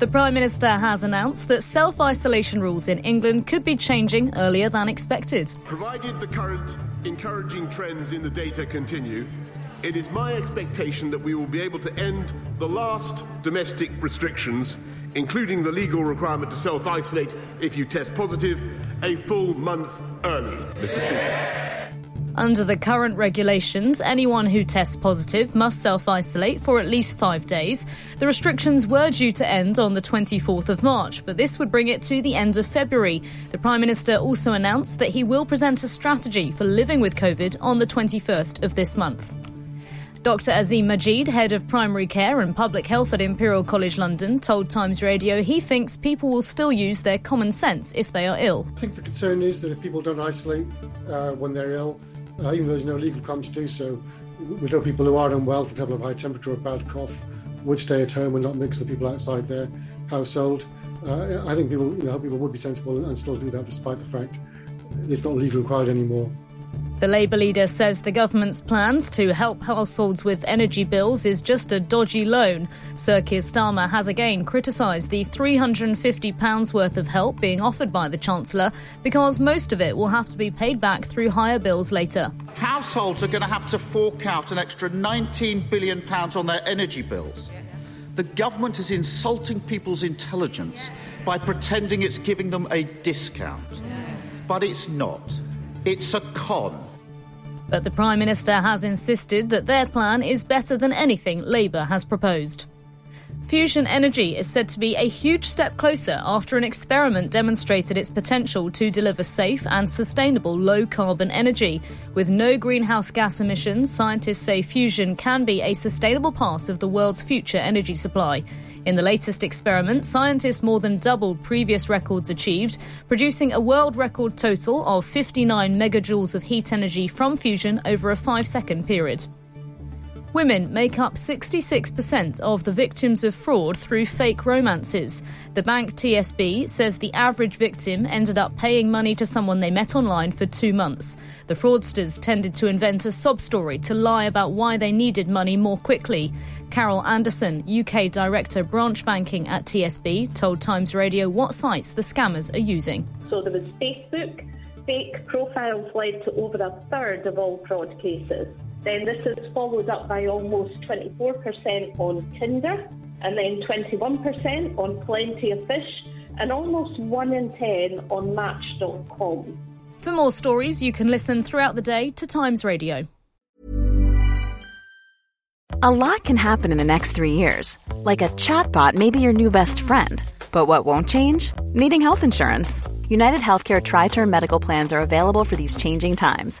The Prime Minister has announced that self isolation rules in England could be changing earlier than expected. Provided the current encouraging trends in the data continue, it is my expectation that we will be able to end the last domestic restrictions, including the legal requirement to self isolate if you test positive, a full month early. Mr. Speaker. Under the current regulations, anyone who tests positive must self isolate for at least five days. The restrictions were due to end on the 24th of March, but this would bring it to the end of February. The Prime Minister also announced that he will present a strategy for living with COVID on the 21st of this month. Dr. Azeem Majeed, head of primary care and public health at Imperial College London, told Times Radio he thinks people will still use their common sense if they are ill. I think the concern is that if people don't isolate uh, when they're ill, uh, even though there's no legal requirement to do so, we know people who are unwell, for example, have high temperature or bad cough, would stay at home and not mix with people outside their household. Uh, I think people, you know, people would be sensible and still do that despite the fact it's not legally required anymore. The Labour leader says the government's plans to help households with energy bills is just a dodgy loan. Sir Keir Starmer has again criticised the £350 worth of help being offered by the Chancellor because most of it will have to be paid back through higher bills later. Households are going to have to fork out an extra £19 billion on their energy bills. The government is insulting people's intelligence by pretending it's giving them a discount. But it's not. It's a con. But the Prime Minister has insisted that their plan is better than anything Labour has proposed. Fusion energy is said to be a huge step closer after an experiment demonstrated its potential to deliver safe and sustainable low carbon energy. With no greenhouse gas emissions, scientists say fusion can be a sustainable part of the world's future energy supply. In the latest experiment, scientists more than doubled previous records achieved, producing a world record total of 59 megajoules of heat energy from fusion over a five second period. Women make up 66% of the victims of fraud through fake romances. The bank TSB says the average victim ended up paying money to someone they met online for two months. The fraudsters tended to invent a sob story to lie about why they needed money more quickly. Carol Anderson, UK Director Branch Banking at TSB, told Times Radio what sites the scammers are using. So there was Facebook. Fake profiles led to over a third of all fraud cases. Then this is followed up by almost 24% on Tinder, and then 21% on Plenty of Fish, and almost 1 in 10 on Match.com. For more stories, you can listen throughout the day to Times Radio. A lot can happen in the next three years. Like a chatbot may be your new best friend. But what won't change? Needing health insurance. United Healthcare Tri Term Medical Plans are available for these changing times.